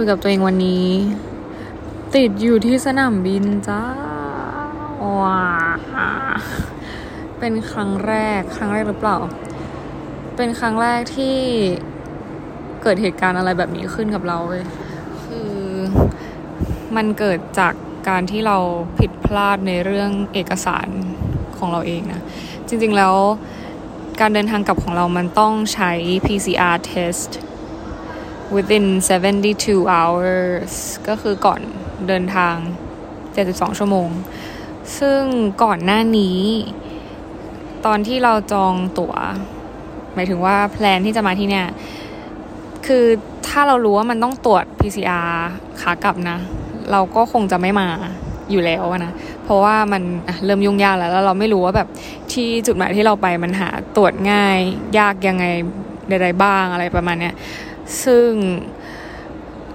คุยกับตัวเองวันนี้ ติดอยู่ที่สนามบินจ้าว้าเป็นครั้งแรกครั้งแรกหรือเปล่า เป็นครั้งแรกที่เกิดเหตุการณ์อะไรแบบนี้ขึ้นกับเราเลยคือมันเกิดจากการที่เราผิดพลาดในเรื่องเอกสารของเราเองนะ จริงๆแล้วการเดินทางกลับของเรามันต้องใช้ PCR test within 72 hours ก็คือก่อนเดินทาง 72 ชั่วโมง ซึ่งก่อนหน้านี้ ตอนที่เราจองตั๋ว หมายถึงว่าแพลนที่จะมาที่เนี่ย คือถ้าเรารู้ว่ามันต้องตรวจ PCR ขากลับนะ เราก็คงจะไม่มาอยู่แล้วนะ เพราะว่ามันเริ่มยุ่งยากแล้ว แล้วเราไม่รู้ว่าแบบที่จุดหมายที่เราไปมันหาตรวจง่ายยากยังไงใดๆบ้างอะไรประมาณเนี้ย ซึ่ง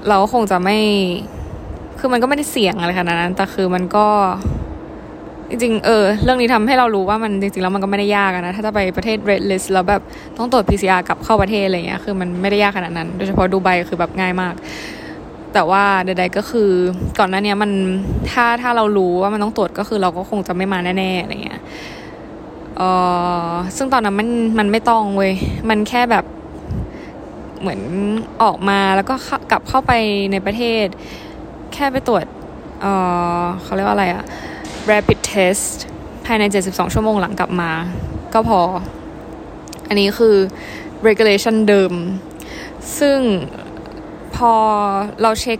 เราคงจะไม่ คือมันก็ไม่ได้เสี่ยงอะไรขนาดนั้น แต่คือมันก็ จริงๆ เออ เรื่องนี้ทำให้เรารู้ว่ามันจริงๆ แล้วมันก็ไม่ได้ยากนะ ถ้าจะไปประเทศ red list แล้วแบบต้องตรวจ PCR กลับเข้าประเทศอะไรเงี้ย คือมันไม่ได้ยากขนาดนั้น โดยเฉพาะดูไบคือแบบง่ายมาก แต่ว่าใดๆก็คือก่อนหน้านี้มันถ้าถ้าเรารู้ว่ามันต้องตรวจก็คือเราก็คงจะไม่มาแน่ๆอะไรเงี้ยเออซึ่งตอนนั้นมันมันไม่ต้องเว้ย มันแค่แบบ เหมือนออกมาแล้วก็กลับเข้าไปในประเทศ แค่ไปตรวจเออเขาเรียกว่าอะไรอะ rapid test ภายใน 72 ชั่วโมงหลังกลับมา ก็พอ อันนี้คือ regulation เดิม ซึ่งพอเราเช็ค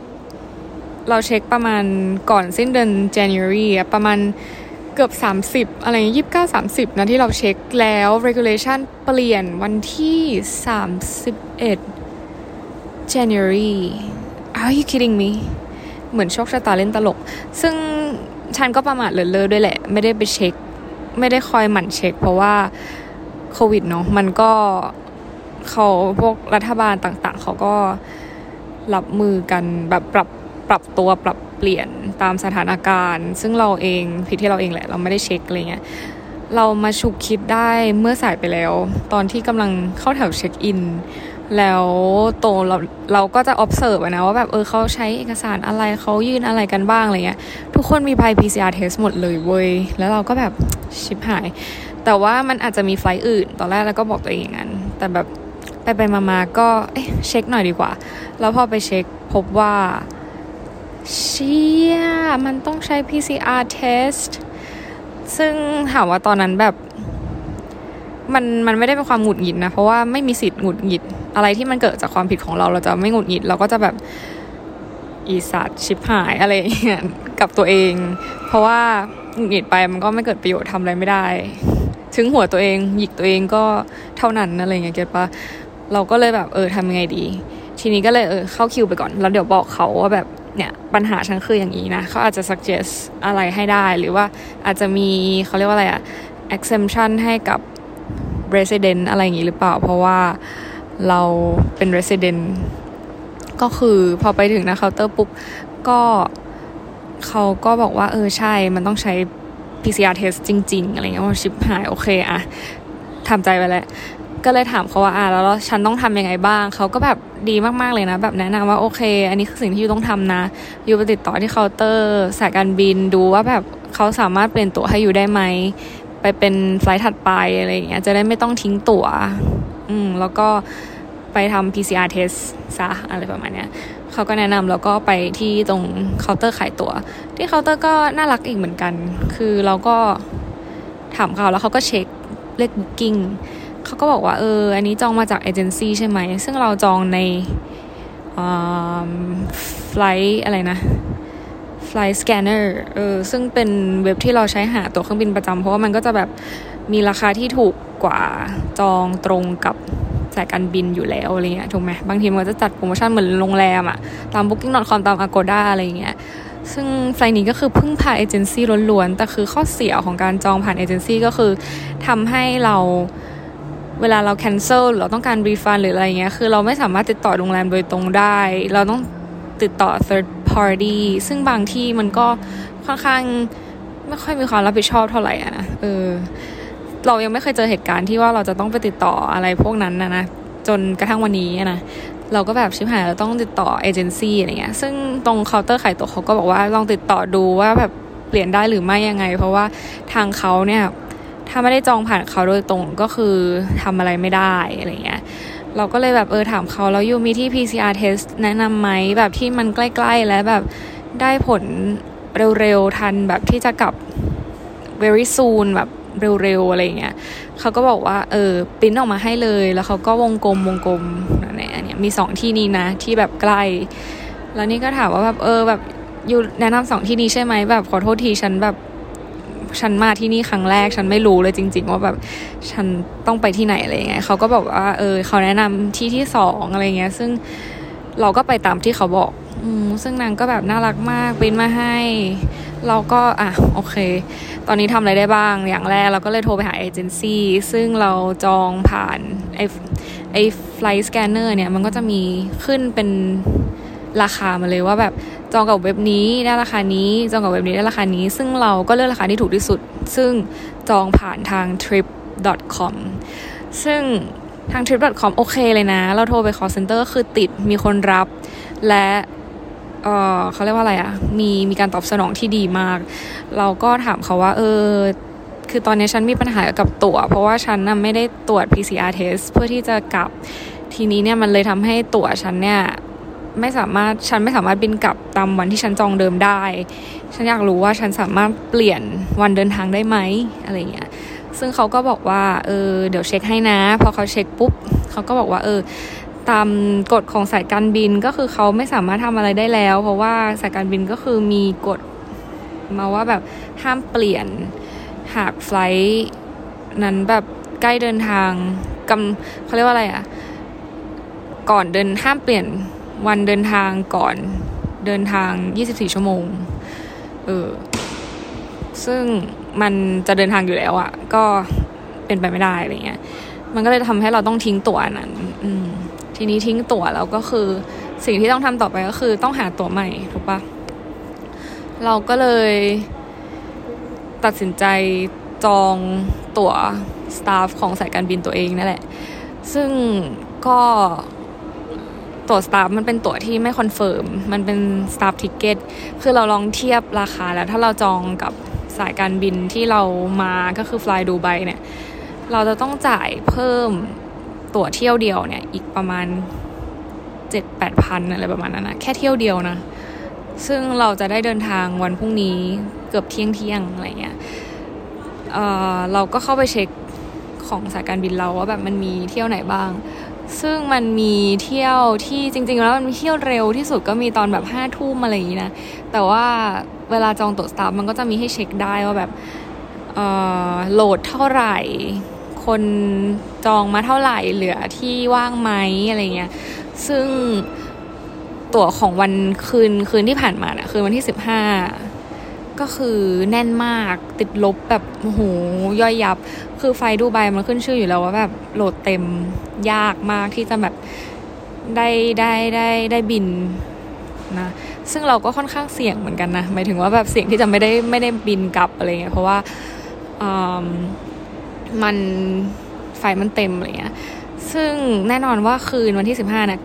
เราเช็คประมาณก่อนสิ้นเดือน January ประมาณเกือบ 30 อะไรยี่สิบเก้าสามสิบนะที่เราเช็คแล้ว regulation เปลี่ยนวันที่ 31 January Are you kidding me เหมือนโชคชะตาเล่นตลก ซึ่งฉันก็ประมาทเลินเลอด้วยแหละ ไม่ได้ไปเช็ค ไม่ได้คอยหมั่นเช็ค เพราะว่าโควิดเนาะมันก็เขาพวกรัฐบาลต่างๆ เขาก็รับมือกันแบบปรับปรับตัวปรับเปลี่ยนตามสถานการณ์ ซึ่งเราเองผิดที่เราเองแหละ เราไม่ได้เช็คอะไรเงี้ยเรามาฉุกคิดได้เมื่อสายไปแล้ว ตอนที่กำลังเข้าแถวเช็คอิน แล้วโตเราเราก็จะ observe นะว่าแบบเออเขาใช้เอกสารอะไรเขายื่นอะไรกันบ้างอะไรเงี้ยทุกคนมี PCR test หมดเลยเว้ย แล้วเราก็แบบชิบหาย แต่ว่ามันอาจจะมีไฟล์อื่น ตอนแรกเราก็บอกตัวเองอย่างนั้น แต่แบบไปไปมาๆก็เอ๊ะเช็คหน่อยดีกว่า แล้วพอไปเช็คพบว่าเชี่ยมันต้องใช้ PCR test ซึ่งถามว่าตอนนั้นแบบ มันมันไม่ได้เป็นความหงุดหงิดนะ เพราะว่าไม่มีสิทธิ์หงุดหงิด อะไรที่มันเกิดจากความผิดของเราเราจะไม่หงุดหงิดเราก็จะแบบอีสัตว์ชิบหายอะไรอย่างเงี้ยกับตัวเอง เพราะว่าหงุดหงิดไปมันก็ไม่เกิดประโยชน์ทำอะไรไม่ได้ ถึงหัวตัวเองหยิกตัวเองก็เท่านั้นอะไรเงี้ยเก็ตปะเราก็เลยแบบเออทำยังไงดี ทีนี้ก็เลยเออเข้าคิวไปก่อนแล้วเดี๋ยวบอกเขาว่าแบบเนี่ยปัญหาฉันคืออย่างนี้นะเขาอาจจะ suggest อะไรให้ได้ หรือว่าอาจจะมีเขาเรียกว่าอะไรอะ exemption ให้กับ resident อะไรอย่างนี้หรือเปล่า เพราะว่า เราเป็น resident ก็คือพอไปถึงนะเคาน์เตอร์ปุ๊บก็เขาก็บอกว่า เออใช่มันต้องใช้ PCR test จริง ๆ อะไรเงี้ยว่าชิบหายโอเคอะทำใจไปแล้ว ก็เลยถามเขาว่าอะแล้วฉันต้องทำยังไงบ้าง เขาก็แบบดีมากๆเลยนะ แบบแนะนำว่าโอเค อันนี้คือสิ่งที่ you ต้องทำนะ you ไปติดต่อที่เคาน์เตอร์สายการบินดูว่าแบบเขาสามารถเปลี่ยนตั๋วให้ you ได้ไหมไปเป็น flight ถัดไปอะไรอย่างเงี้ยจะได้ไม่ต้องทิ้งตั๋วอืมแล้วก็ ไปทำ PCR test ซะอะไรประมาณเนี้ยเขาก็แนะนำแล้วก็ไปที่ตรงเคาน์เตอร์ขายตั๋ว ที่เคาน์เตอร์ก็น่ารักอีกเหมือนกัน คือเราก็ถามเขาแล้วเขาก็เช็คเลข booking เขาก็บอกว่าเออ อันนี้จองมาจากเอเจนซี่ใช่ไหม ซึ่งเราจองใน flight อะไรนะ Flight Scanner เออ ซึ่งเป็นเว็บที่เราใช้หาตั๋วเครื่องบินประจำ เพราะว่ามันก็จะแบบมีราคาที่ถูกกว่าจองตรงกับ สายการบินอยู่แล้วอะไรเงี้ยถูกไหมบางทีมันก็จะจัดโปรโมชั่นเหมือนโรงแรมอะตาม Booking.com ตาม Agoda อะไรเงี้ยซึ่งไฟล์นี้ก็คือพึ่งพาเอเจนซี่ล้วนๆ แต่คือข้อเสียของการจองผ่านเอเจนซี่ก็คือทำให้เราเวลาเรา cancel หรือเราต้องการ refund หรืออะไรเงี้ย คือเราไม่สามารถติดต่อโรงแรมโดยตรงได้ เราต้องติดต่อ third party ซึ่งบางที่มันก็ค่อนข้างไม่ค่อยมีความรับผิดชอบเท่าไหร่อะนะ เออ เรายังไม่เคยเจอเหตุการณ์ที่ว่าเราจะต้องไปติดต่ออะไรพวกนั้นนะนะจนกระทั่งวันนี้นะเราก็แบบชิบหายเราต้องติดต่อเอเจนซี่อะไรเงี้ยซึ่งตรงเคาน์เตอร์ขายตั๋วเขาก็บอกว่าลองติดต่อดูว่าแบบเปลี่ยนได้หรือไม่ยังไง เพราะว่าทางเขาเนี่ยถ้าไม่ได้จองผ่านเขาโดยตรงก็คือทำอะไรไม่ได้อะไรเงี้ยเราก็เลยแบบเออถามเขาแล้วยูมีที่ PCR test แนะนำไหมแบบที่มันใกล้ๆ และแบบได้ผลเร็วๆ ทันแบบที่จะกลับ very soon แบบ เร็วๆอะไรเงี้ยเขาก็บอกว่าเออปิ้นออกมาให้เลย แล้วเขาก็วงกลมวงกลมนั่นแหละเนี่ยมีสองที่นี้นะที่แบบใกล้ แล้วนี่ก็ถามว่าแบบเออแบบอยู่แนะนำสองที่นี้ใช่ไหมแบบขอโทษทีฉันแบบฉันมาที่นี่ครั้งแรกฉันไม่รู้เลยจริง ๆ ว่าแบบฉันต้องไปที่ไหนอะไรเงี้ยเขาก็บอกว่าเออเขาแนะนำที่ที่สองอะไรเงี้ย ซึ่งเราก็ไปตามที่เขาบอก อืซึ่งนางก็แบบน่ารักมากปริ้นมาให้ เราก็อะโอเค ตอนนี้ทำอะไรได้บ้าง อย่างแรกเราก็เลยโทรไปหาเอเจนซี่ซึ่งเราจองผ่านไอไอฟลายสแกนเนอร์เนี่ยมันก็จะมีขึ้นเป็นราคามาเลยว่าแบบจองกับเว็บนี้ได้ราคานี้ จองกับเว็บนี้ได้ราคานี้ ซึ่งเราก็เลือกราคาที่ถูกที่สุด ซึ่งจองผ่านทาง trip.com ซึ่งทาง trip.com โอเคเลยนะ เราโทรไป call center คือติดมีคนรับ และ เออเขาเรียกว่าอะไรอะ่ะมีมีการตอบสนองที่ดีมาก เราก็ถามเขาว่าเออคือตอนนี้ฉันมีปัญหากับตั๋ว เพราะว่าฉันน่ะไม่ได้ตรวจ PCR test เพื่อที่จะกลับทีนี้เนี่ยมันเลยทำให้ตั๋วฉันเนี่ยไม่สามารถฉันไม่สามารถบินกลับตามวันที่ฉันจองเดิมได้ ฉันอยากรู้ว่าฉันสามารถเปลี่ยนวันเดินทางได้ไหมอะไรเงี้ยซึ่งเขาก็บอกว่าเออเดี๋ยวเช็คให้นะ พอเขาเช็คปุ๊บเขาก็บอกว่าเออ ตามกฎของสายการบินก็คือเขาไม่สามารถทำอะไรได้แล้ว เพราะว่าสายการบินก็คือมีกฎมาว่าแบบห้ามเปลี่ยนหากไฟล์นั้นแบบใกล้เดินทางกำเขาเรียกว่าอะไรอะ ก่อนเดินห้ามเปลี่ยนวันเดินทางก่อนเดินทาง 24 ชั่วโมง เออ ซึ่งมันจะเดินทางอยู่แล้วอะ่ะ ก็เป็นไปไม่ได้อะไรเงี้ย มันก็เลยทำให้เราต้องทิ้งตั๋วนั้น อืม ทีนี้ทิ้งตั๋วแล้วก็คือ สิ่งที่ต้องทำต่อไปก็คือต้องหาตั๋วใหม่ถูกปะเราก็เลยตัดสินใจจองตั๋วสตาฟของสายการบินตัวเองนั่นแหละ ซึ่งก็ตั๋ว staff มันเป็นตั๋วที่ไม่ confirm มันเป็น staff ticket คือเราลองเทียบราคาแล้วถ้าเราจองกับสายการบินที่เรามาก็คือ flydubai เนี่ย เราจะต้องจ่ายเพิ่มตั๋วเที่ยวเดียวเนี่ย อีกประมาณเจ็ดแปดพันอะไรประมาณนั้นนะแค่เที่ยวเดียวนะ ซึ่งเราจะได้เดินทางวันพรุ่งนี้เกือบเที่ยงเที่ยงอะไรเงี้ยเเราก็เข้าไปเช็คของสายการบินเราว่าแบบมันมีเที่ยวไหนบ้าง ซึ่งมันมีเที่ยวที่จริง ๆ แล้วมันมีเที่ยวเร็วที่สุดก็มีตอนแบบห้าทุ่มอะไรอย่างนี้นะ แต่ว่าเวลาจองตั๋วสตาฟมันก็จะมีให้เช็คได้ว่าแบบโหลดเท่าไหร่ คนจองมาเท่าไหร่เหลือที่ว่างไหมอะไรเงี้ย ซึ่งตั๋วของวันคืนคืนที่ผ่านมาเนะ่ยคืนวันที่สิบห้าก็คือแน่นมากติดลบแบบโอ้โหย่อยยับ คือไฟดูไบมันขึ้นชื่ออยู่แล้วว่าแบบโหลดเต็มยากมากที่จะแบบได้ได้ได้ได้บินนะซึ่งเราก็ค่อนข้างเสี่ยงเหมือนกันนะหมายถึงว่าแบบเสี่ยงที่จะไม่ได้ไม่ได้บินกลับอะไรเงี้ยเพราะว่า มันไฟมันเต็มอะไรเงี้ย ซึ่งแน่นอนว่าคืนวันที่สิบห้านะ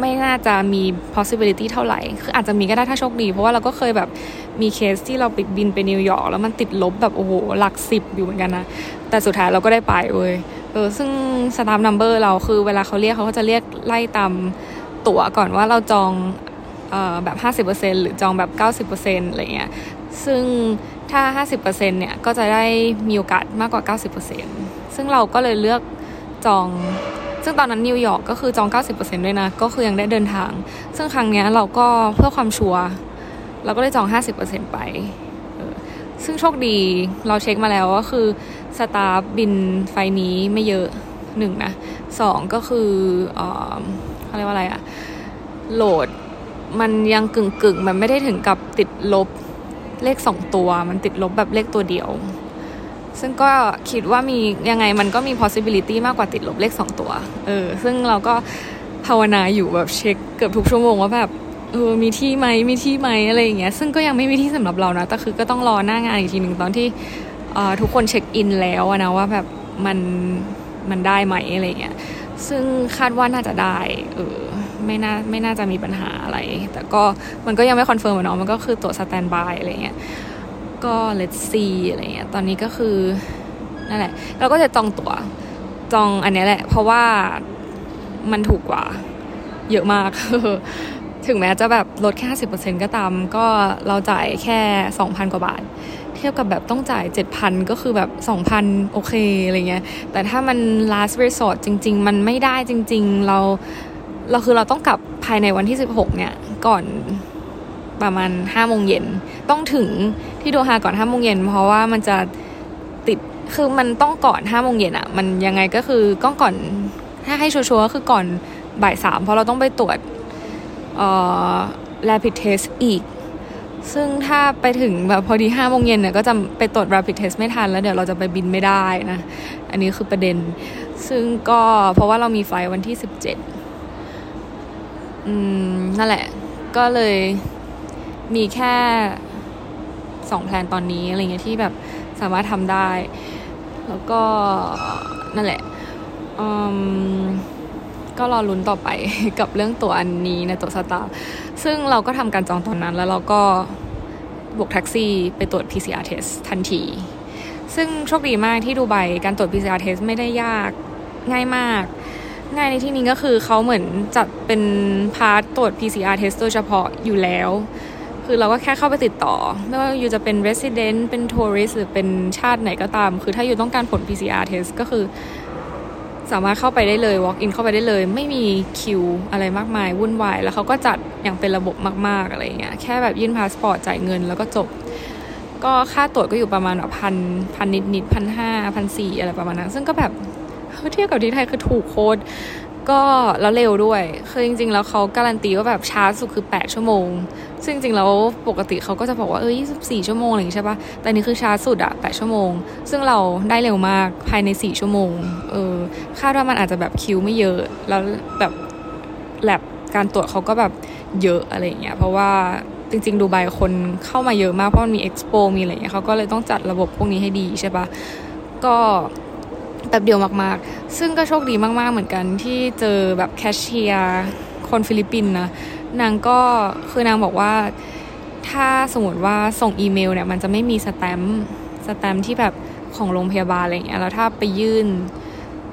ไม่น่าจะมี possibility เท่าไหร่ คืออาจจะมีก็ได้ถ้าโชคดี เพราะว่าเราก็เคยแบบมีเคสที่เรา bid บินไปนิวยอร์กแล้วมันติดลบแบบโอ้โหหลักสิบอยู่เหมือนกันนะ แต่สุดท้ายเราก็ได้ไปเว้ย เออซึ่ง staff number เราคือเวลาเขาเรียกเขาก็จะเรียกไล่ตามตั๋วก่อนว่าเราจองเอ่อแบบ 50%หรือจองแบบ 90%อะไรเงี้ย ซึ่ง ถ้า 50%เนี่ยก็จะได้มีโอกาสมากกว่า 90%ซึ่งเราก็เลยเลือกจอง ซึ่งตอนนั้นนิวยอร์กก็คือจอง 90%ด้วยนะ ก็คือยังได้เดินทาง ซึ่งครั้งนี้เราก็เพื่อความชัวร์เราก็เลยจอง 50%ไป ซึ่งโชคดีเราเช็คมาแล้วก็คือสตาฟบินไฟนี้ไม่เยอะหนึ่งนะสองก็คือเขาเรียกว่าอะไรอะโหลดมันยังกึ่งกึ่งมันไม่ได้ถึงกับติดลบ เลขสองตัวมันติดลบแบบเลขตัวเดียว ซึ่งก็คิดว่ามียังไงมันก็มี possibility มากกว่าติดลบเลขสองตัว เออ ซึ่งเราก็ภาวนาอยู่แบบเช็คเกือบทุกชั่วโมงว่าแบบเออมีที่ไหมมีที่ไหมอะไรอย่างเงี้ยซึ่งก็ยังไม่มีที่สำหรับเรานะแต่คือก็ต้องรอหน้างานอีกทีหนึ่งตอนที่ทุกคนเช็คอินแล้วนะว่าแบบมันมันได้ไหมอะไรเงี้ยซึ่งคาดว่าน่าจะได้เออ ไม่น่าไม่น่าจะมีปัญหาอะไร แต่ก็มันก็ยังไม่ confirm เนาะมันก็คือตัว standby อะไรเงี้ยก็ let's see อะไรเงี้ยตอนนี้ก็คือนั่นแหละเราก็จะจองตัว๋วจองอันนี้แหละ เพราะว่ามันถูกกว่า เยอะมาก ถึงแม้จะแบบลดแค่สิบเปอร์เซ็นก็ตาม ก็เราจ่ายแค่สองพันกว่าบาท เทียบกับแบบต้องจ่ายเจ็ดพันก็คือแบบสองพันโอเคอะไรเงี้ย แต่ถ้ามัน last resort จริง ๆ มันไม่ได้จริง ๆ เรา เราคือเราต้องกลับภายในวันที่สิบหกเนี่ย ก่อนประมาณห้าโมงเย็นต้องถึงที่โดฮาก่อนห้าโมงเย็นเพราะว่ามันจะติดคือมันต้องก่อนห้าโมงเย็นอะมันยังไงก็คือก็ก่อนถ้าให้ชัวร์ๆคือก่อนบ่ายสามเพราะเราต้องไปตรวจเอ่อ rapid test อีก ซึ่งถ้าไปถึงแบบพอดีห้าโมงเย็นเนี่ยก็จะไปตรวจ rapid test ไม่ทันแล้วเดี๋ยวเราจะไปบินไม่ได้นะ อันนี้คือประเด็น ซึ่งก็เพราะว่าเรามีไฟวันที่สิบเจ็ด อืม นั่นแหละ ก็เลยมีแค่สองแพลนตอนนี้อะไรเงี้ยที่แบบสามารถทำได้ แล้วก็นั่นแหละก็รอลุ้นต่อไปกับเรื่องตัวอันนี้ในตัวสตาร์ซึ่งเราก็ทำการจองตอนนั้น แล้วเราก็บวกแท็กซี่ไปตรวจ PCR test ทันที ซึ่งโชคดีมากที่ดูไบการตรวจ PCR test ไม่ได้ยากง่ายมาก ง่ายในที่นี้ก็คือเขาเหมือนจัดเป็น part ตรวจ PCR test โดยเฉพาะอยู่แล้ว คือเราก็แค่เข้าไปติดต่อ ไม่ว่า you จะเป็น resident เป็น tourist หรือเป็นชาติไหนก็ตาม คือถ้า you ต้องการผล PCR test ก็คือ สามารถเข้าไปได้เลย walk in เข้าไปได้เลย ไม่มีคิวอะไรมากมายวุ่นวาย แล้วเขาก็จัดอย่างเป็นระบบมาก ๆ อะไรเงี้ย แค่แบบยื่นพาสปอร์ตจ่ายเงินแล้วก็จบ ก็ค่าตรวจก็อยู่ประมาณแบบพันพันนิดนิดพันห้าพันสี่อะไรประมาณนั้น ซึ่งก็แบบ เทียบกับที่ไทยคือถูกโคตรก็แล้วเร็วด้วยคือจริง ๆ แล้วเขาการันตีว่าแบบช้าสุดคือ 8 ชั่วโมง ซึ่งจริงๆแล้วปกติเขาก็จะบอกว่าเออ24 ชั่วโมงอะไรอย่างนี้ใช่ปะแต่นี่คือช้าสุดอะ8 ชั่วโมง ซึ่งเราได้เร็วมากภายใน 4 ชั่วโมง เออคาดว่ามันอาจจะแบบคิวไม่เยอะ แล้วแบบแลบการตรวจเขาก็แบบเยอะอะไรอย่างเงี้ย เพราะว่าจริง ๆ ดูไบคนเข้ามาเยอะมากเพราะมันมีเอ็กซ์โปมีอะไรเงี้ยเขาก็เลยต้องจัดระบบพวกนี้ให้ดีใช่ปะก็ แป๊บเดียวมากๆ ซึ่งก็โชคดีมากๆเหมือนกันที่เจอแบบแคชเชียร์คนฟิลิปปินส์นะนางก็คือนางบอกว่าถ้าสมมติว่าส่งอีเมลเนี่ยมันจะไม่มี stamp stamp ที่แบบของโรงพยาบาลอะไรเงี้ยแล้วถ้าไปยื่น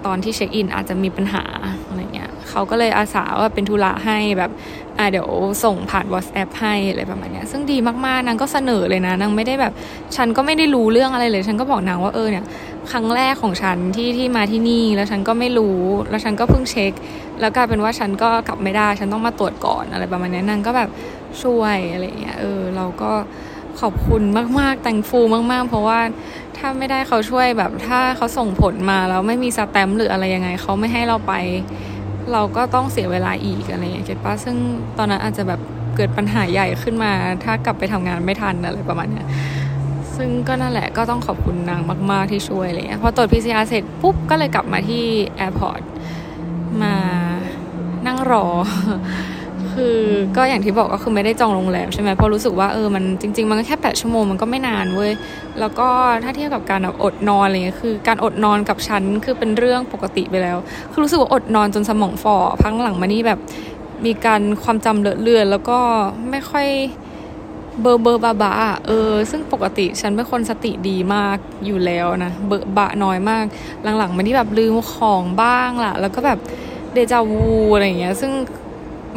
ตอนที่เช็คอินอาจจะมีปัญหาอะไรเงี้ยเขาก็เลยอาสาว่าเป็นธุระให้แบบอ่าเดี๋ยวส่งผ่าน WhatsApp ให้อะไรประมาณเนี้ยซึ่งดีมากๆนางก็เสนอเลยนะนางไม่ได้แบบ ฉันก็ไม่ได้รู้เรื่องอะไรเลย ฉันก็บอกนางว่าเออเนี่ย ครั้งแรกของฉันที่ที่มาที่นี่แล้วฉันก็ไม่รู้ แล้วฉันก็เพิ่งเช็ค แล้วกลายเป็นว่าฉันก็กลับไม่ได้ ฉันต้องมาตรวจก่อนอะไรประมาณนี้นางก็แบบช่วยอะไรเงี้ยเออเราก็ขอบคุณมากๆ แต่งฟูมาก ๆ เพราะว่าถ้าไม่ได้เขาช่วยแบบถ้าเขาส่งผลมาแล้วไม่มีสแตมป์หรืออะไรยังไงเขาไม่ให้เราไป เราก็ต้องเสียเวลาอีกอะไรอย่างเงี้ย get ปะซึ่งตอนนั้นอาจจะแบบเกิดปัญหาใหญ่ขึ้นมา ถ้ากลับไปทำงานไม่ทันอะไรประมาณเนี้ย ซึ่งก็นั่นแหละก็ต้องขอบคุณนางมาก ๆ ที่ช่วยอะไรเงี้ยพอตรวจ PCR เสร็จปุ๊บ ก็เลยกลับมาที่ airport มานั่งรอ คือก็อย่างที่บอกก็คือไม่ได้จองโรงแรมใช่ไหมเพราะรู้สึกว่าเออมันจริง ๆ มันก็แค่แปดชั่วโมงมันก็ไม่นานเว้ย แล้วก็ถ้าเทียบกับการแบบอดนอนอะไรเงี้ยคือการอดนอนกับฉันคือเป็นเรื่องปกติไปแล้ว คือรู้สึกว่าอดนอนจนสมองฝ่อพังหลังมานี่แบบมีการความจำเลอะเลือนแล้วก็ไม่ค่อย เบอร์เบอร์บาบาเออ ซึ่งปกติฉันเป็นคนสติดีมากอยู่แล้วนะ เบอร์บะน้อยมาก หลังๆมานี่แบบลืมของบ้างล่ะ แล้วก็แบบเดจาวูอะไรเงี้ย ซึ่ง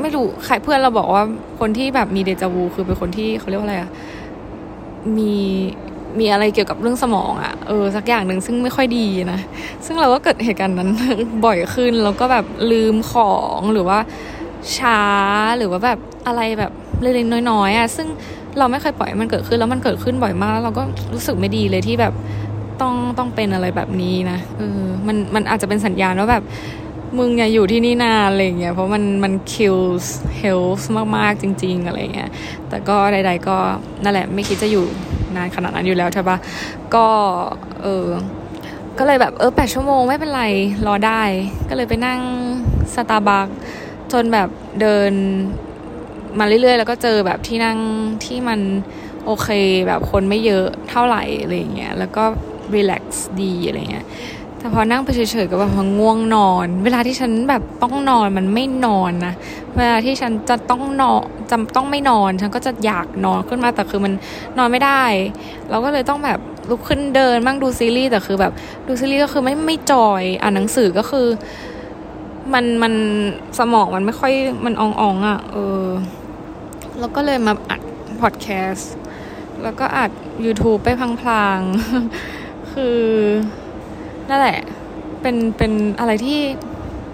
ไม่รู้ใครเพื่อนเราบอกว่าคนที่แบบมีเดจาวูคือเป็นคนที่เขาเรียกว่าอะไรอะมีมีอะไรเกี่ยวกับเรื่องสมองอะเออ สักอย่างหนึ่งซึ่งไม่ค่อยดีนะ ซึ่งเราก็เกิดเหตุการณ์นั้น บ่อยขึ้น แล้วก็แบบลืมของหรือว่าช้าหรือว่าแบบอะไรแบบเล็กๆน้อยๆอะซึ่ง เราไม่เคยปล่อยมันเกิดขึ้นแล้วมันเกิดขึ้นบ่อยมากแล้วเราก็รู้สึกไม่ดีเลยที่แบบต้องต้องเป็นอะไรแบบนี้นะเออมันมันอาจจะเป็นสัญญาณว่าแบบมึงอย่าอยู่ที่นี่นานอะไรเงี้ยเพราะมันมัน kills health มากๆจริง ๆ อะไรเงี้ยแต่ก็ใด ๆ ก็นั่นแหละไม่คิดจะอยู่นานขนาดนั้นอยู่แล้วใช่ปะก็เออก็เลยแบบเออแปดชั่วโมงไม่เป็นไรรอได้ ก็เลยไปนั่งสตาร์บัคจนแบบเดิน มาเรื่อยๆ แล้วก็เจอแบบที่นั่งที่มันโอเคแบบคนไม่เยอะเท่าไหร่อะไรเงี้ยแล้วก็รีแลกซ์ดีอะไรเงี้ยแต่พอนั่งไปเฉยๆก็แบบง่วงนอน เวลาที่ฉันแบบต้องนอนมันไม่นอนนะ เวลาที่ฉันจะต้องนอนจำต้องไม่นอน ฉันก็จะอยากนอนขึ้นมาแต่คือมันนอนไม่ได้ เราก็เลยต้องแบบลุกขึ้นเดินบ้างดูซีรีส์แต่คือแบบดูซีรีส์ก็คือไม่ไม่จอยอ่านหนังสือก็คือ มันมันสมองมันไม่ค่อยมันอ่องๆอะ เออ แล้วก็เลยมาอัดพอดแคสต์แล้วก็อัด YouTube ไปพลางๆ คือนั่นแหละ เป็นเป็นอะไรที่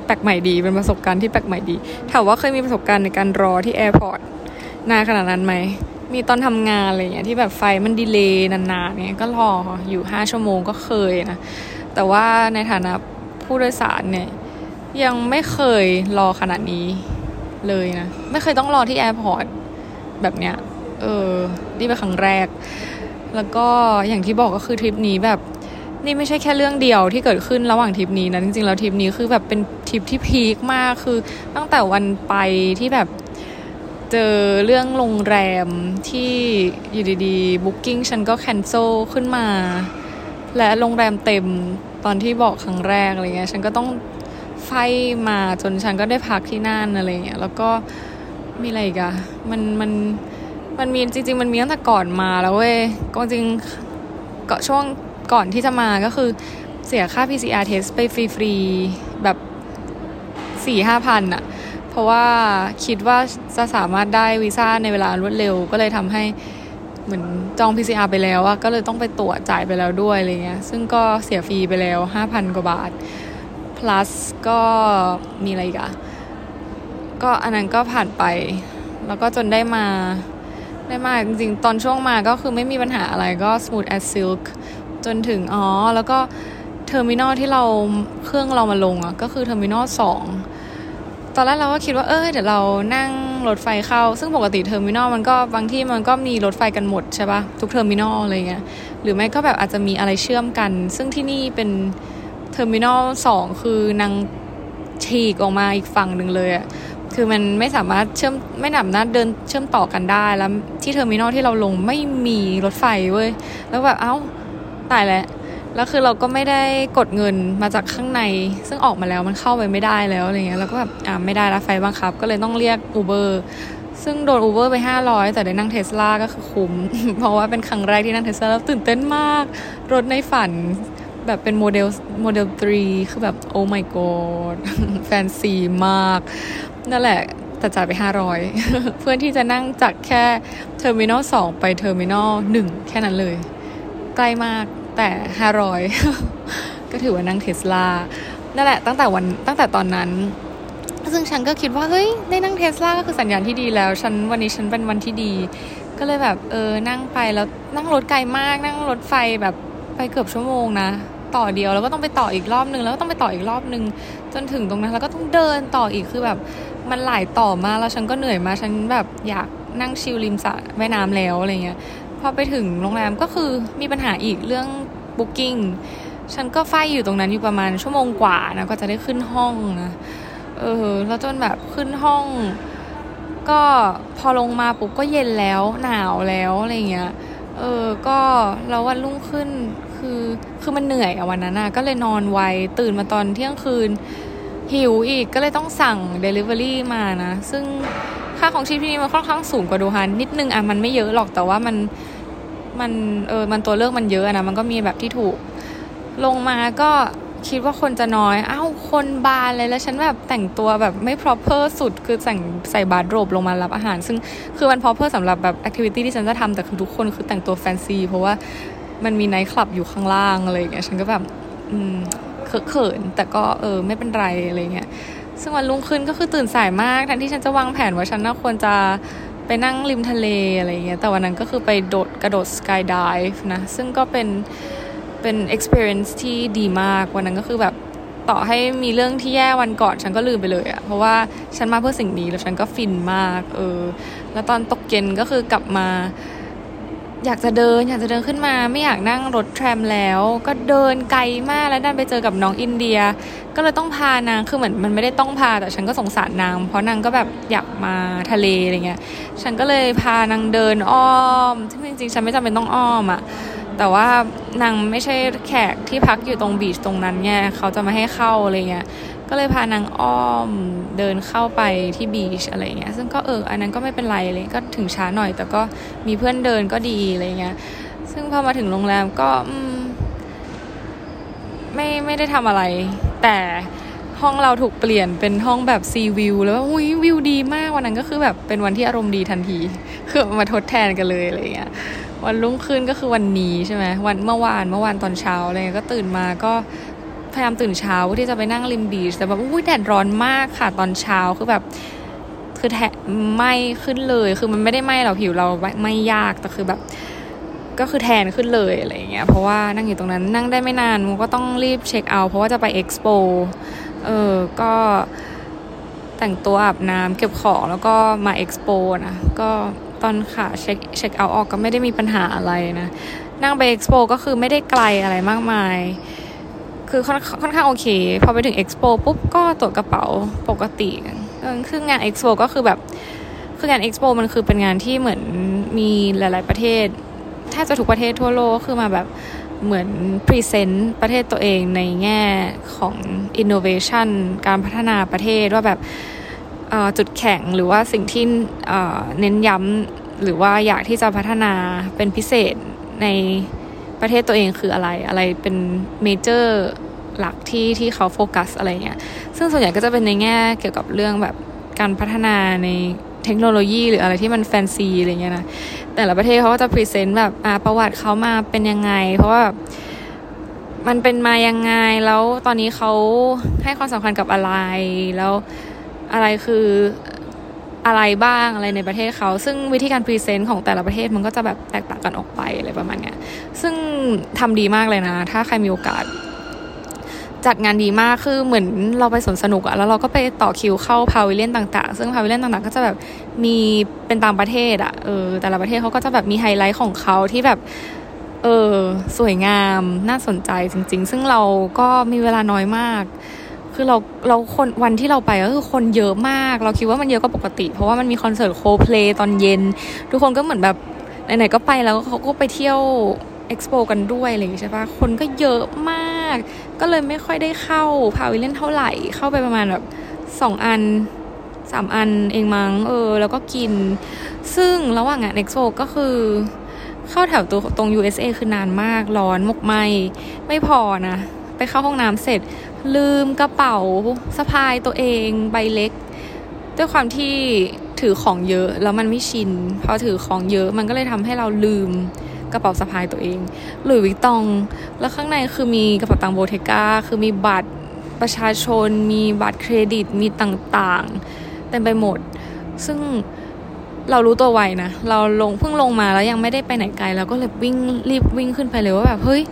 แปลกใหม่ดี เป็นประสบการณ์ที่แปลกใหม่ดี ถามว่าเคยมีประสบการณ์ในการรอที่ airport นานขนาดนั้นไหม มีตอนทำงานอะไรเงี้ยที่แบบ flight มัน delay นานๆเนี่ยก็รออยู่ห้าชั่วโมงก็เคยนะ แต่ว่าในฐานะผู้โดยสารเนี่ย ยังไม่เคยรอขนาดนี้เลยนะ ไม่เคยต้องรอที่ airport แบบเนี้ย เออ นี่เป็นครั้งแรก แล้วก็อย่างที่บอกก็คือทริปนี้แบบนี่ไม่ใช่แค่เรื่องเดียวที่เกิดขึ้นระหว่างทริปนี้นะจริงๆแล้วทริปนี้คือแบบเป็นทริปที่ peak มากคือตั้งแต่วันไปที่แบบเจอเรื่องโรงแรมที่อยู่ดีๆ booking ฉันก็ cancel ขึ้นมา และโรงแรมเต็มตอนที่บอกครั้งแรกอะไรเงี้ยฉันก็ต้อง fight มาจนฉันก็ได้พักที่นั่นอะไรเงี้ยแล้วก็ มีอะไรอีกอะมันมันมันมีจริง ๆ มันมีตั้งแต่ก่อนมาแล้วเว้ยก็จริงก็ช่วงก่อนที่จะมาก็คือเสียค่า PCR test ไปฟรีๆแบบสี่ห้าพันอะเพราะว่าคิดว่าจะสามารถได้วีซ่าในเวลารวดเร็ว ก็เลยทำให้เหมือนจอง PCR ไปแล้วอะก็เลยต้องไปตรวจจ่ายไปแล้วด้วยอะไรเงี้ย ซึ่งก็เสียฟรีไปแล้วห้าพันกว่าบาท plus ก็มีอะไรกัน ก็อันนั้นก็ผ่านไป แล้วก็จนได้มาได้มาจริงๆ ตอนช่วงมาก็คือไม่มีปัญหาอะไรก็ smooth as silk จนถึงอ๋อ แล้วก็ terminal ที่เราเครื่องเรามาลงอะ ก็คือ terminal สองตอนแรกเราก็คิดว่าเออเดี๋ยวเรานั่งรถไฟเข้า ซึ่งปกติ terminal มันก็บางที่มันก็มีรถไฟกันหมดใช่ปะทุก terminal อะไรเงี้ยหรือไม่ก็แบบอาจจะมีอะไรเชื่อมกัน ซึ่งที่นี่เป็น terminal สองคือนางฉีกออกมาอีกฝั่งหนึ่งเลยอะ คือมันไม่สามารถเชื่อมไม่สามารถเดินเชื่อมต่อกันได้แล้วที่ terminal ที่เราลงไม่มีรถไฟเว้ยแล้วแบบเอ้าตายแล้วแล้วคือเราก็ไม่ได้กดเงินมาจากข้างใน ซึ่งออกมาแล้วมันเข้าไปไม่ได้แล้วอะไรเงี้ยแล้วก็แบบอ่าไม่ได้ละ fight บังคับ ก็เลยต้องเรียก Uber ซึ่งโดน Uber ไป 500 แต่ได้นั่งเทสลาก็คือคุ้ม เพราะว่าเป็นครั้งแรกที่นั่งเทสลาแล้วตื่นเต้นมาก รถในฝันแบบเป็น Model Model 3คือแบบ โอ้ my god fancy มาก นั่นแหละแต่จ่ายไป 500 เพื่อที่จะนั่งจากแค่ terminal 2ไป terminal 1แค่นั้นเลย ใกล้มากแต่ห้าร้อยก็ถือว่านั่งเทสลา นั่นแหละตั้งแต่วันตั้งแต่ตอนนั้น ซึ่งฉันก็คิดว่า เฮ้ย ได้นั่งเทสลาก็คือสัญญาณที่ดีแล้ว ฉันวันนี้ฉันเป็นวันที่ดี ก็เลยแบบ เออ นั่งไปแล้วนั่งรถไกลมาก นั่งรถไฟแบบไปเกือบชั่วโมงนะต่อเดียวแล้วก็ต้องไปต่ออีกรอบนึงแล้วก็ต้องไปต่ออีกรอบนึงจนถึงตรงนั้นแล้วก็ต้องเดินต่ออีกคือแบบ มันหลายต่อมาแล้วฉันก็เหนื่อยมาฉันแบบอยากนั่งชิลริมสระว่น้ำแล้วอะไรเงี้ยพอไปถึงโรงแรมก็คือมีปัญหาอีกเรื่องบุ๊กิ้งฉันก็ไฟอยู่ตรงนั้นอยู่ประมาณชั่วโมงกว่านะก็จะได้ขึ้นห้องนะเออแล้วจนแบบขึ้นห้อง ก็พอลงมาปุ๊บก็เย็นแล้วหนาวแล้วอะไรเงี้ยเออก็แล้ววันรุ่งขึ้นคือคือมันเหนื่อยอะวันนั้นอะก็เลยนอนไวตื่นมาตอนเที่ยงคืน หิวอีกก็เลยต้องสั่ง Delivery มานะ ซึ่งค่าของชีพที่นี่มันค่อนข้างสูงกว่าดูฮันนิดนึงอะมันไม่เยอะหรอกแต่ว่ามันมันเออมันตัวเลือกมันเยอะนะมันก็มีแบบที่ถูก ลงมาก็คิดว่าคนจะน้อย อ้าว คนบานเลยแล้วฉันแบบแต่งตัวแบบไม่ proper สุด คือใส่ใส่บาร์โรบลงมารับอาหาร ซึ่งคือมัน proper สำหรับแบบ activity ที่ฉันจะทำแต่คือทุกคนคือแต่งตัวแฟนซี เพราะว่ามันมีไนท์คลับอยู่ข้างล่างอะไรอย่างเงี้ย ฉันก็แบบ อืม เขิน แต่ก็เออไม่เป็นไรอะไรเงี้ยซึ่งวันรุ่งขึ้นก็คือตื่นสายมากแทนที่ฉันจะวางแผนว่าฉันน่าควรจะไปนั่งริมทะเลอะไรเงี้ยแต่วันนั้นก็คือไปโดดกระโดดสกายดิฟนะซึ่งก็เป็นเป็น experience ที่ดีมากวันนั้นก็คือแบบต่อให้มีเรื่องที่แย่วันก่อนฉันก็ลืมไปเลยอะเพราะว่าฉันมาเพื่อสิ่งนี้แล้วฉันก็ฟินมาก เออ แล้วตอนตกเย็นก็คือกลับมา อยากจะเดินอยากจะเดินขึ้นมา ไม่อยากนั่งรถแทรมแล้ว ก็เดินไกลมากแล้วดันไปเจอกับน้องอินเดีย ก็เลยต้องพานางคือเหมือนมันไม่ได้ต้องพาแต่ฉันก็สงสารนาง เพราะนางก็แบบอยากมาทะเลอะไรเงี้ยฉันก็เลยพานางเดินอ้อมซึ่งจริงๆ ฉันไม่จำเป็นต้องอ้อมอะ่ะแต่ว่านางไม่ใช่แขกที่พักอยู่ตรงบีชตรงนั้นไงเขาจะมาให้เข้าอะไรเงี้ย ก็เลยพานางอ้อมเดินเข้าไปที่บีชอะไรเงี้ยซึ่งก็เอออันนั้นก็ไม่เป็นไรเลยก็ถึงช้าหน่อย แต่ก็มีเพื่อนเดินก็ดีอะไรเงี้ยซึ่งพอมาถึงโรงแรมก็ไม่ไม่ได้ทำอะไร แต่ห้องเราถูกเปลี่ยนเป็นห้องแบบซีวิวแล้วอุ้ยวิวดีมากวันนั้นก็คือแบบเป็นวันที่อารมณ์ดีทันที คือมาทดแทนกันเลยอะไรเงี้ยวันรุ่งขึ้นก็คือวันนี้ใช่ไหมวันเมื่อวานเมื่อวานตอนเช้าอะไรเงี้ยก็ตื่นมาก็ ยายามตื่นเช้าที่จะไปนั่งริมบีชแต่แบบอุ้ยแดดร้อนมากค่ะ ตอนเช้าคือแบบคือแทไหม้ขึ้นเลย คือมันไม่ได้ไหม้เราผิวเราไม่ยากแต่คือแบบ ก็คือแทนขึ้นเลยอะไรเงี้ยเพราะว่านั่งอยู่ตรงนั้นนั่งได้ไม่นานมันก็ต้องรีบเช็คเอาท์เพราะว่าจะไปเอ็กซ์โปเออก็แต่งตัวอาบน้ำเก็บของแล้วก็มาเอ็กซ์โปนะก็ตอนขาเช็คเช็คเอาต์ออกก็ไม่ได้มีปัญหาอะไรนะ นั่งไปเอ็กซ์โปก็คือไม่ได้ไกลอะไรมากมาย คือค่อนค่อนข้างโอเค พอไปถึงเอ็กซ์โปปุ๊บก็ตรวจกระเป๋าปกติคืองานเอ็กซ์โปก็คือแบบคืองานเอ็กซ์โปมันคือเป็นงานที่เหมือนมีหลาย ๆประเทศแทบจะทุกประเทศทั่วโลกคือมาแบบเหมือน present ประเทศตัวเองในแง่ของ innovation การพัฒนาประเทศว่าแบบจุดแข็งหรือว่าสิ่งที่เน้นย้ำหรือว่าอยากที่จะพัฒนาเป็นพิเศษใน ประเทศตัวเองคืออะไรอะไรเป็น major หลักที่ที่เขาโฟกัสอะไรเงี้ยซึ่งส่วนใหญ่ก็จะเป็นในแง่เกี่ยวกับเรื่องแบบการพัฒนาในเทคโนโลยีหรืออะไรที่มันแฟนซีอะไรเงี้ยนะแต่ละประเทศเขาก็จะ present แบบประวัติเขามาเป็นยังไง เพราะว่ามันเป็นมายังไงแล้วตอนนี้เขาให้ความสำคัญกับอะไรแล้วอะไรคือ อะไรบ้างอะไรในประเทศเขา ซึ่งวิธีการ present ของแต่ละประเทศมันก็จะแบบแตกต่างกันออกไปอะไรประมาณเนี้ย ซึ่งทำดีมากเลยนะ ถ้าใครมีโอกาส จัดงานดีมากคือเหมือนเราไปสวนสนุกอะแล้วเราก็ไปต่อคิวเข้า pavilion ต่างๆ ซึ่ง pavilion ต่างๆ ก็จะแบบมีเป็นตามประเทศอะเออแต่ละประเทศเขาก็จะแบบมีไฮไลท์ของเขาที่แบบเออสวยงามน่าสนใจจริง ๆ ซึ่งเราก็มีเวลาน้อยมาก คือเราเราคนวันที่เราไปก็คือคนเยอะมาก เราคิดว่ามันเยอะกว่าปกติ เพราะว่ามันมีคอนเสิร์ตโคเพลย์ตอนเย็น ทุกคนก็เหมือนแบบไหนๆก็ไปแล้วเขาก็ไปเที่ยวเอ็กซ์โปกันด้วยอะไรอย่างงี้ใช่ปะคนก็เยอะมาก ก็เลยไม่ค่อยได้เข้า pavilion เท่าไหร่ เข้าไปประมาณแบบสองอันสามอันเองมั้งเออ แล้วก็กิน ซึ่งระหว่างงานเอ็กซ์โปก็คือเข้าแถวตัวตรง USA คือนานมากร้อนมกไหมไม่พอนะ ไปเข้าห้องน้ำเสร็จ ลืมกระเป๋าสะพายตัวเองใบเล็ก ด้วยความที่ถือของเยอะแล้วมันไม่ชินพอถือของเยอะมันก็เลยทำให้เราลืมกระเป๋าสะพายตัวเองหลุยวิตอง แล้วข้างในคือมีกระเป๋าตังโบเทกาคือมีบัตรประชาชน มีบัตรเครดิต มีต่างๆ เต็มไปหมด ซึ่งเรารู้ตัวไวนะ เราลงเพิ่งลงมาแล้วยังไม่ได้ไปไหนไกลแล้วก็เลยวิ่งรีบวิ่งขึ้นไปเลยว่าแบบ เฮ้ย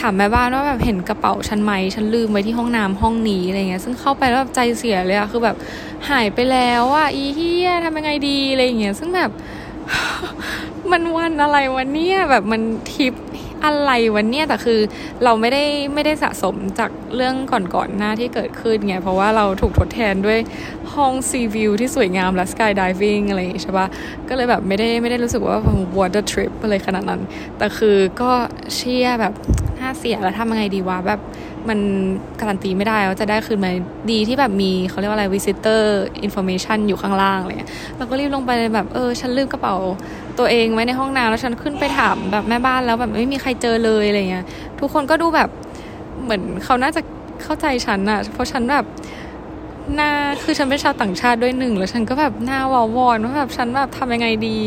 ถามแม่บ้านว่าแบบเห็นกระเป๋าฉันไหมฉันลืมไว้ที่ห้องน้ำห้องนี้อะไรเงี้ย ซึ่งเข้าไปแล้วแบบใจเสียเลยอะคือแบบหายไปแล้วอะอีเฮียทำยังไงดีอะไรเงี้ยซึ่งแบบมันวันอะไรวันเนี้ยแบบมันทิปอะไรวันเนี้ยแต่คือเราไม่ได้ไม่ได้สะสมจากเรื่องก่อนๆหน้าที่เกิดขึ้นไงเพราะว่าเราถูกทดแทนด้วยห้องซีวิวที่สวยงามและสกายดิวิ่งอะไรอย่างงี้ใช่ปะก็เลยแบบไม่ได้ไม่ได้รู้สึกว่าวอเตอร์ทริปอะไรขนาดนั้น แต่คือก็เชี่ยแบบ เสียแล้วทำยังไงดีวะแบบมันการันตีไม่ได้ว่าจะได้คืนมาดีที่แบบมีเขาเรียกว่าอะไร visitor information อยู่ข้างล่างอะไรเงี้ยเราก็รีบลงไปแบบเออฉันลืมกระเป๋าตัวเองไว้ในห้องน้ำแล้วฉันขึ้นไปถามแบบแม่บ้านแล้วแบบไม่มีใครเจอเลยอะไรเงี้ยทุกคนก็ดูแบบเหมือนเขาน่าจะเข้าใจฉันอะเพราะฉันแบบหน้าคือฉันเป็นชาวต่างชาติด้วยหนึ่งแล้วฉันก็แบบหน้าวอวอนว่าแบบฉันแบบทำยังไงดี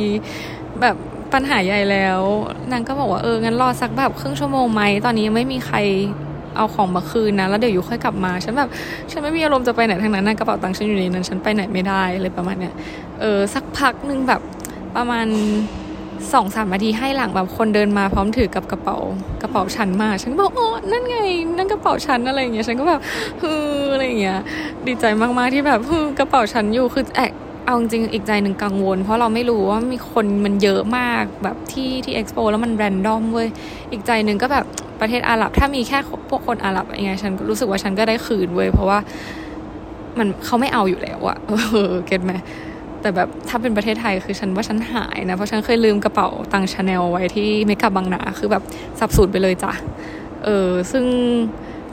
แบบ ปัญหาใหญ่แล้ว นางก็บอกว่าเอองั้นรอสักแบบครึ่งชั่วโมงไหมตอนนี้ยังไม่มีใครเอาของมาคืนนะ แล้วเดี๋ยวอยู่ค่อยกลับมา ฉันแบบ ฉันไม่มีอารมณ์จะไปไหนทั้งนั้นนะกระเป๋าตังค์ฉันอยู่ในนั้น ฉันไปไหนไม่ได้เลยประมาณเนี้ย เออ สักพักหนึ่งแบบประมาณสองสามนาทีให้หลังแบบคนเดินมาพร้อมถือกับกระเป๋ากระเป๋าฉันมา ฉันบอกโอ๋อนั่นไง นั่นกระเป๋าฉันอะไรอย่างเงี้ย ฉันก็แบบฮืออะไรอย่างเงี้ย ดีใจมากๆที่แบบฮือกระเป๋าฉันอยู่ คือแอบ เอาจริงอีกใจหนึ่งกังวล เพราะเราไม่รู้ว่ามีคนมันเยอะมากแบบที่ที่เอ็กซ์โปแล้วมันแรนดอมเว้ยอีกใจหนึ่งก็แบบประเทศอาหรับ ถ้ามีแค่พวกคนอาหรับยังไงฉันรู้สึกว่าฉันก็ได้คืนเว้ยเพราะว่ามันเขาไม่เอาอยู่แล้วอะเออ get ไหมแต่แบบถ้าเป็นประเทศไทยคือฉันว่าฉันหายนะ เพราะฉันเคยลืมกระเป๋าตังชาแนลไว้ที่เมกาบางนาคือแบบสาบสูญไปเลยจ้ะเออซึ่ง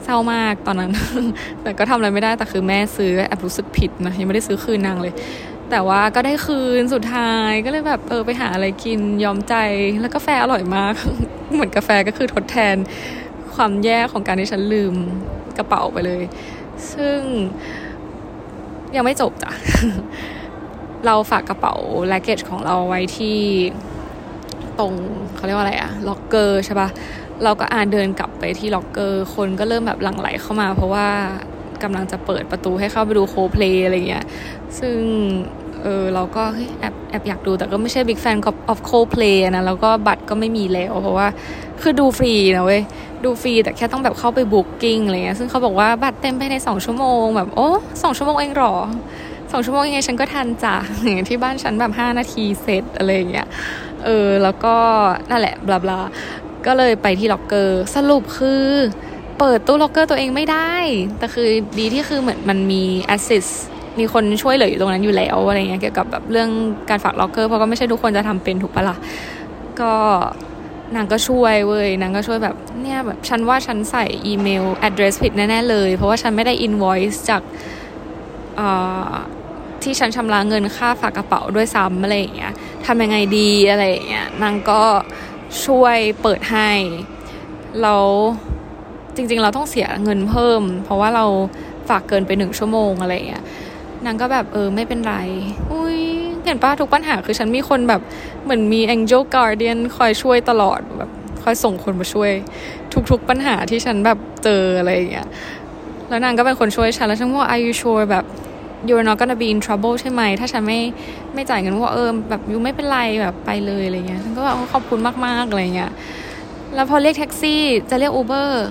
เศร้ามากตอนนั้น แต่ก็ทำอะไรไม่ได้แต่คือแม่ซื้อแอบรู้สึกผิดนะยังไม่ได้ซื้อคืนนางเลย แต่ว่าก็ได้คืนสุดท้ายก็เลยแบบเออไปหาอะไรกินยอมใจแล้วกาแฟอร่อยมาก เหมือนกาแฟก็คือทดแทนความแย่ของการที่ฉันลืมกระเป๋าไปเลย ซึ่งยังไม่จบจ้ะ เราฝากกระเป๋า luggage ของเราไว้ที่ตรงเขาเรียกว่าอะไรอะล็อกเกอร์ใช่ปะเราก็อ่ะเดินกลับไปที่ล็อกเกอร์ คนก็เริ่มแบบหลั่งไหลเข้ามา เพราะว่ากำลังจะเปิดประตูให้เข้าไปดูโคเพลย์อะไรเงี้ย ซึ่ง เออเราก็แอบแอบอยากดูแต่ก็ไม่ใช่ big fan ของ of Coldplay นะแล้วก็บัตรก็ไม่มีแล้ว เพราะว่าคือดูฟรีนะเว้ยดูฟรีแต่แค่ต้องแบบเข้าไป booking อะไรเงี้ยซึ่งเขาบอกว่าบัตรเต็มภายในสองชั่วโมงแบบโอ้สองชั่วโมงเองหรอสองชั่วโมงยังไงฉันก็ทันจ้ะอย่างที่บ้านฉันแบบห้านาทีเสร็จอะไรเงี้ยเออแล้วก็นั่นแหละ blah blah ก็เลยไปที่ล็อกเกอร์สรุปคือเปิดตู้ล็อกเกอร์ตัวเองไม่ได้ แต่คือดีที่คือเหมือนมันมีแอสซิส มีคนช่วยเหลืออยู่ตรงนั้นอยู่แล้วอะไรเงี้ยเกี่ยวกับแบบเรื่องการฝากล็อกเกอร์เพราะก็ไม่ใช่ทุกคนจะทำเป็นถูกปะละ่ะก็นางก็ช่วยเว้ยนางก็ช่วยแบบเนี่ยแบบฉันว่าฉันใส่อีเมล address ผิดแน่ ๆ เลย เพราะว่าฉันไม่ได้ invoice จากที่ฉันชำระเงินค่าฝากกระเป๋าด้วยซ้ำอะไรอย่างเงี้ยทำยังไงดีอะไรอย่างเงี้ยนางก็ช่วยเปิดให้แล้วจริง ๆ เราต้องเสียเงินเพิ่ม เพราะว่าเราฝากเกินไปหนึ่งชั่วโมงอะไรอย่างเงี้ย นางก็แบบเออไม่เป็นไร อุ้ยเห็นป้าทุกปัญหาคือฉันมีคนแบบเหมือนมี Angel Guardian คอยช่วยตลอดแบบคอยส่งคนมาช่วย ทุกๆปัญหาที่ฉันแบบเจออะไรอย่างเงี้ย แล้วนางก็เป็นคนช่วยฉันแล้วฉันว่า are you sure แบบ you're not gonna be in trouble ใช่ไหม ถ้าฉันไม่ไม่จ่ายเงินว่าเออแบบยูไม่เป็นไรแบบไปเลยอะไรเงี้ย ฉันก็แบบขอบคุณมากๆอะไรเงี้ย แล้วพอเรียกแท็กซี่จะเรียกอูเบอร์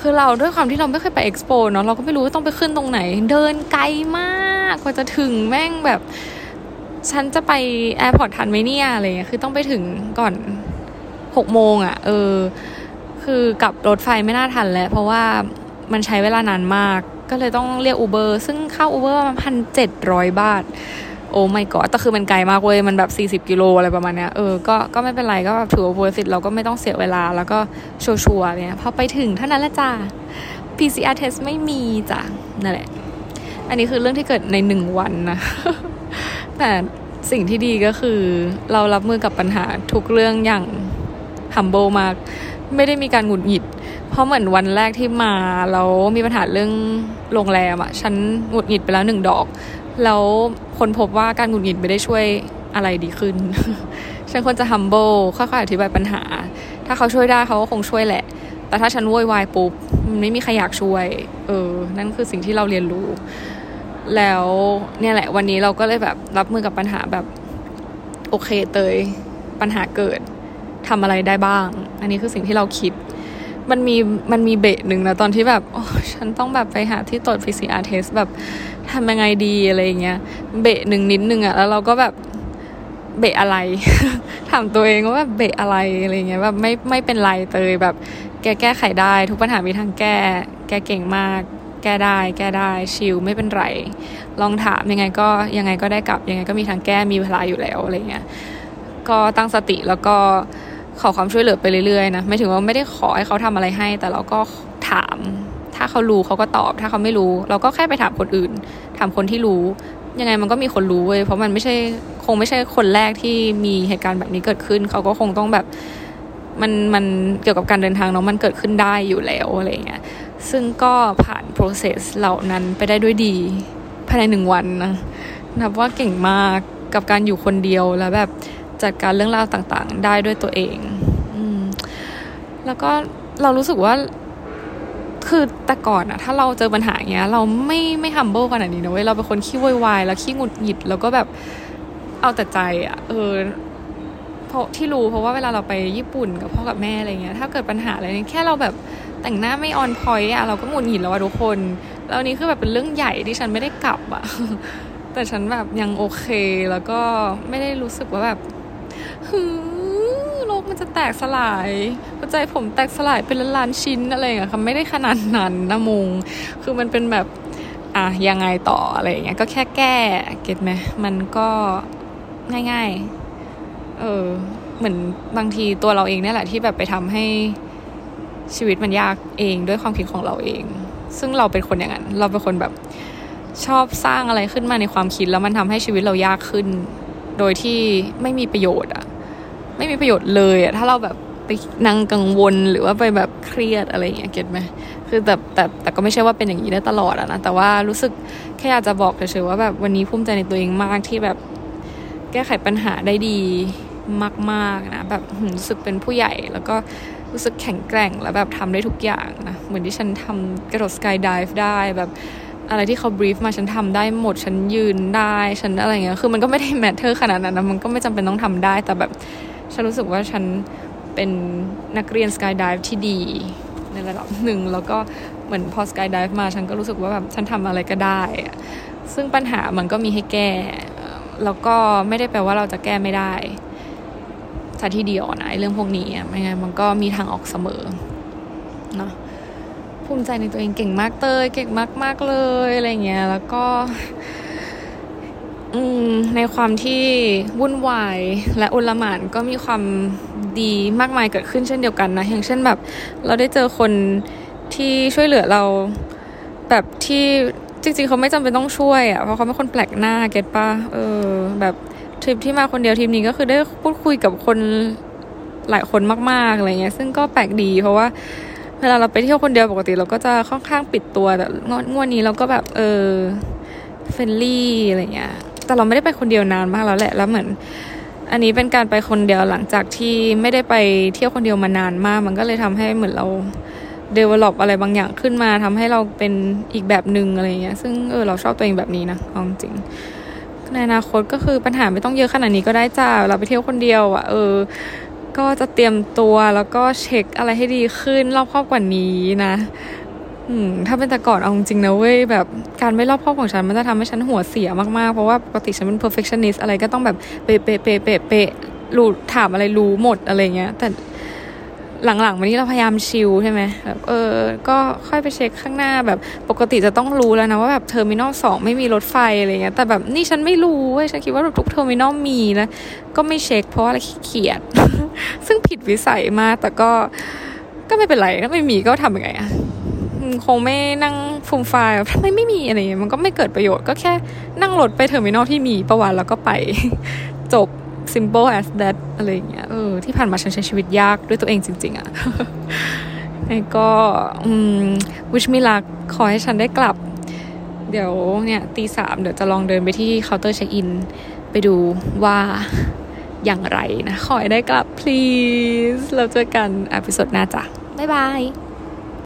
คือเราด้วยความที่เราไม่เคยไปเอ็กซ์โปเนาะเราก็ไม่รู้ว่าต้องไปขึ้นตรงไหน เดินไกลมาก กว่าจะถึงแม่งแบบ ฉันจะไป airport ทันไหมเนี่ยอะไรเงี้ยคือต้องไปถึงก่อนหกโมงอะ่ะ เออ คือกับรถไฟไม่น่าทันแล้ว เพราะว่ามันใช้เวลานานมาก ก็เลยต้องเรียก Uber ซึ่งค่า Uber มันพันเจ็ดร้อยบาท oh my god แต่คือมันไกลมากเว้ย มันแบบ40กิโลอะไรประมาณเนี้ย เออ ก็ ก็ไม่เป็นไร ก็แบบถือว่า worth สิเราก็ไม่ต้องเสียเวลา แล้วก็ชัวร์ๆเนี่ย พอไปถึงเท่านั้นละจ้า PCR test ไม่มีจ้ะ นั่นแหละ อันนี้คือเรื่องที่เกิดในหนึ่งวันนะ แต่สิ่งที่ดีก็คือ เรารับมือกับปัญหาทุกเรื่องอย่าง humble มาก ไม่ได้มีการหงุดหงิด เพราะเหมือนวันแรกที่มาแล้วมีปัญหาเรื่องโรงแรมอะฉันหงุดหงิดไปแล้วหนึ่งดอก แล้วคนพบว่าการหงุดหงิดไม่ได้ช่วยอะไรดีขึ้น ฉันควรจะ humble ค่อยๆอธิบายปัญหา ถ้าเขาช่วยได้เขาก็คงช่วยแหละ แต่ถ้าฉันโวยวายปุ๊บมันไม่มีใครอยากช่วย เออ นั่นคือสิ่งที่เราเรียนรู้ แล้วเนี่ยแหละวันนี้เราก็เลยแบบรับมือกับปัญหาแบบ โอเคเตยปัญหาเกิดทำอะไรได้บ้าง อันนี้คือสิ่งที่เราคิด มันมีมันมีเบะหนึ่งนะตอนที่แบบโอ้ฉันต้องแบบไปหาที่ตรวจ PCR test แบบทำยังไงดีอะไรเงี้ย เบะหนึ่งนิดนึงอะแล้วเราก็แบบเบะอะไร ถามตัวเองว่าแบบเบะอะไรอะไรเงี้ยแบบไม่ไม่เป็นไรเตยแบบ แกแก้ไขได้ ทุกปัญหามีทางแก้ แกเก่งมาก แก้ได้ แก้ได้ชิลไม่เป็นไร ลองถามยังไงก็ยังไงก็ได้กลับยังไงก็มีทางแก้มีเวลาอยู่แล้วอะไรเงี้ยก็ตั้งสติแล้วก็ขอความช่วยเหลือไปเรื่อยๆนะไม่ถึงว่าไม่ได้ขอให้เขาทำอะไรให้ แต่เราก็ถาม ถ้าเขารู้เขาก็ตอบ ถ้าเขาไม่รู้ เราก็แค่ไปถามคนอื่น ถามคนที่รู้ ยังไงมันก็มีคนรู้เว้ยเพราะมันไม่ใช่คงไม่ใช่คนแรกที่มีเหตุการณ์แบบนี้เกิดขึ้น เขาก็คงต้องแบบมันมันเกี่ยวกับการเดินทางเนาะมันเกิดขึ้นได้อยู่แล้วอะไรเงี้ย ซึ่งก็ผ่าน process เหล่านั้นไปได้ด้วยดีภายในหนึ่งวันนะนับว่าเก่งมากกับการอยู่คนเดียวแล้วแบบจัดการเรื่องราวต่างๆ ได้ด้วยตัวเองอแล้วก็เรารู้สึกว่า คือแต่ก่อนอะถ้าเราเจอปัญหาอย่างเงี้ย เราไม่ไม่ humble ขนาดนี้นะเว้ยเราเป็นคนขี้วุ่นวายแล้วขี้หงุดหงิดแล้วก็แบบเอาแต่ใจอะเออเพราะที่รู้เพราะว่าเวลาเราไปญี่ปุ่นกับพ่อกับแม่อะไรเงี้ย ถ้าเกิดปัญหาอะไรนี่แค่เราแบบ แต่งหน้าไม่ออนพอยต์อะเราก็หงุดหงิดแล้วอะทุกคน แล้วนี้คือแบบเป็นเรื่องใหญ่ที่ฉันไม่ได้กลับอะแต่ฉันแบบยังโอเคแล้วก็ไม่ได้รู้สึกว่าแบบฮือโลกมันจะแตกสลายหัวใจผมแตกสลายเป็นล้านชิ้นอะไรอย่างเงี้ยค่ะไม่ได้ขนาดนั้นนะมุงคือมันเป็นแบบอะยังไงต่ออะไรอย่างเงี้ยก็แค่แก้เก็ตไหมมันก็ง่ายๆ เออเหมือนบางทีตัวเราเองเนี่ยแหละที่แบบไปทำให้ ชีวิตมันยากเองด้วยความคิดของเราเอง ซึ่งเราเป็นคนอย่างนั้น เราเป็นคนแบบชอบสร้างอะไรขึ้นมาในความคิดแล้วมันทำให้ชีวิตเรายากขึ้น โดยที่ไม่มีประโยชน์อะไม่มีประโยชน์เลยอะถ้าเราแบบไปนั่งกังวลหรือว่าไปแบบเครียดอะไรอย่างเงี้ยเก็ตไหมคือแต่แต่แต่ก็ไม่ใช่ว่าเป็นอย่างนี้ได้ตลอดอะนะแต่ว่ารู้สึกแค่อยากจะบอกเฉยๆว่าแบบวันนี้ภูมิใจในตัวเองมากที่แบบแก้ไขปัญหาได้ดีมากๆนะแบบรู้สึกเป็นผู้ใหญ่แล้วก็ รู้สึกแข็งแกร่งแล้วแบบทำได้ทุกอย่างนะ เหมือนที่ฉันทำกระโดดสกายดิฟได้แบบอะไรที่เขา brief มาฉันทำได้หมดฉันยืนได้ฉันอะไรเงี้ยคือมันก็ไม่ได้ matter ขนาดนั้นนะมันก็ไม่จำเป็นต้องทำได้ แต่แบบฉันรู้สึกว่าฉันเป็นนักเรียน skydive ที่ดีในระดับหนึ่งแล้วก็เหมือนพอ skydive มาฉันก็รู้สึกว่าแบบฉันทำอะไรก็ได้ ซึ่งปัญหามันก็มีให้แก้ แล้วก็ไม่ได้แปลว่าเราจะแก้ไม่ได้ ซะทีเดียวนะเรื่องพวกนี้ไม่งั้นมันก็มีทางออกเสมอเนาะภูมิใจในตัวเองเก่งมากเตยเก่งมากมากเลยอะไรเงี้ยแล้วก็อืมในความที่วุ่นวายและอุลหมานก็มีความดีมากมายเกิดขึ้นเช่นเดียวกันนะ อย่างเช่นแบบ เราได้เจอคนที่ช่วยเหลือเราแบบที่จริง ๆ เขาไม่จำเป็นต้องช่วยอะ่ะเพราะเขาเป็นคนแปลกหน้าเก็ตปะเออแบบ ทริปที่มาคนเดียวทริปนี้ก็คือได้พูดคุยกับคนหลายคนมากๆอะไรเงี้ย ซึ่งก็แปลกดีเพราะว่าเวลาเราไปเที่ยวคนเดียวปกติเราก็จะค่อนข้างปิดตัวแต่งวดนี้เราก็แบบเออ friendly อะไรเงี้ย แต่เราไม่ได้ไปคนเดียวนานมากแล้วแหละแล้วเหมือน อันนี้เป็นการไปคนเดียวหลังจากที่ไม่ได้ไปเที่ยวคนเดียวมานานมาก มันก็เลยทำให้เหมือนเรา develop อะไรบางอย่างขึ้นมาทำให้เราเป็นอีกแบบหนึ่งอะไรเงี้ย ซึ่งเออเราชอบตัวเองแบบนี้นะเอาจริง ในอนาคตก็คือปัญหาไม่ต้องเยอะขนาดนี้ก็ได้จ้าเราไปเที่ยวคนเดียวอะ่ะเออ ก็จะเตรียมตัวแล้วก็เช็คอะไรให้ดีขึ้นรอบครอบกว่านี้นะถ้าเป็นแต่ก่อนเอาจริงนะเว้ยแบบการไม่รอบครอบของฉันมันจะทำให้ฉันหัวเสียมากๆ เพราะว่าปกติฉันเป็น perfectionist อะไรก็ต้องแบบเป๊ะเป๊ะเป๊ะเป๊ะเป๊ะรู้ถามอะไรรู้หมดอะไรเงี้ย แต่ หลังๆวันนี้เราพยายามชิลใช่ไหมแบบเออ ก็ค่อยไปเช็คข้างหน้าแบบปกติจะต้องรู้แล้วนะว่าแบบ terminal สองไม่มีรถไฟอะไรเงี้ย แต่แบบนี่ฉันไม่รู้เว้ยฉันคิดว่าทุก terminal มีนะ ก็ไม่เช็คเพราะว่าอะไรขี้เกียจ ซึ่งผิดวิสัยมาก แต่ก็ ก็ไม่เป็นไร ถ้าไม่มีก็ทำยังไงอะคงไม่นั่งฟูมฟายทำไมไม่มีอะไรเงี้ย มันก็ไม่เกิดประโยชน์ ก็แค่นั่งรถไป terminal ที่มีประวัติแล้วก็ไป จบ simple as that อะไรอย่างเงี้ยเออที่ผ่านมาฉันใช้ชีวิตยากด้วยตัวเองจริง ๆอะ่ะแล้วก็อืม wish me luck ขอให้ฉันได้กลับ เดี๋ยวเนี่ยตีสามเดี๋ยวจะลองเดินไปที่เคาน์เตอร์เช็คอิน ไปดูว่าอย่างไรนะ ขอให้ได้กลับ please เราเจอกันอพิสดหน้าจ้ะบ๊ายบาย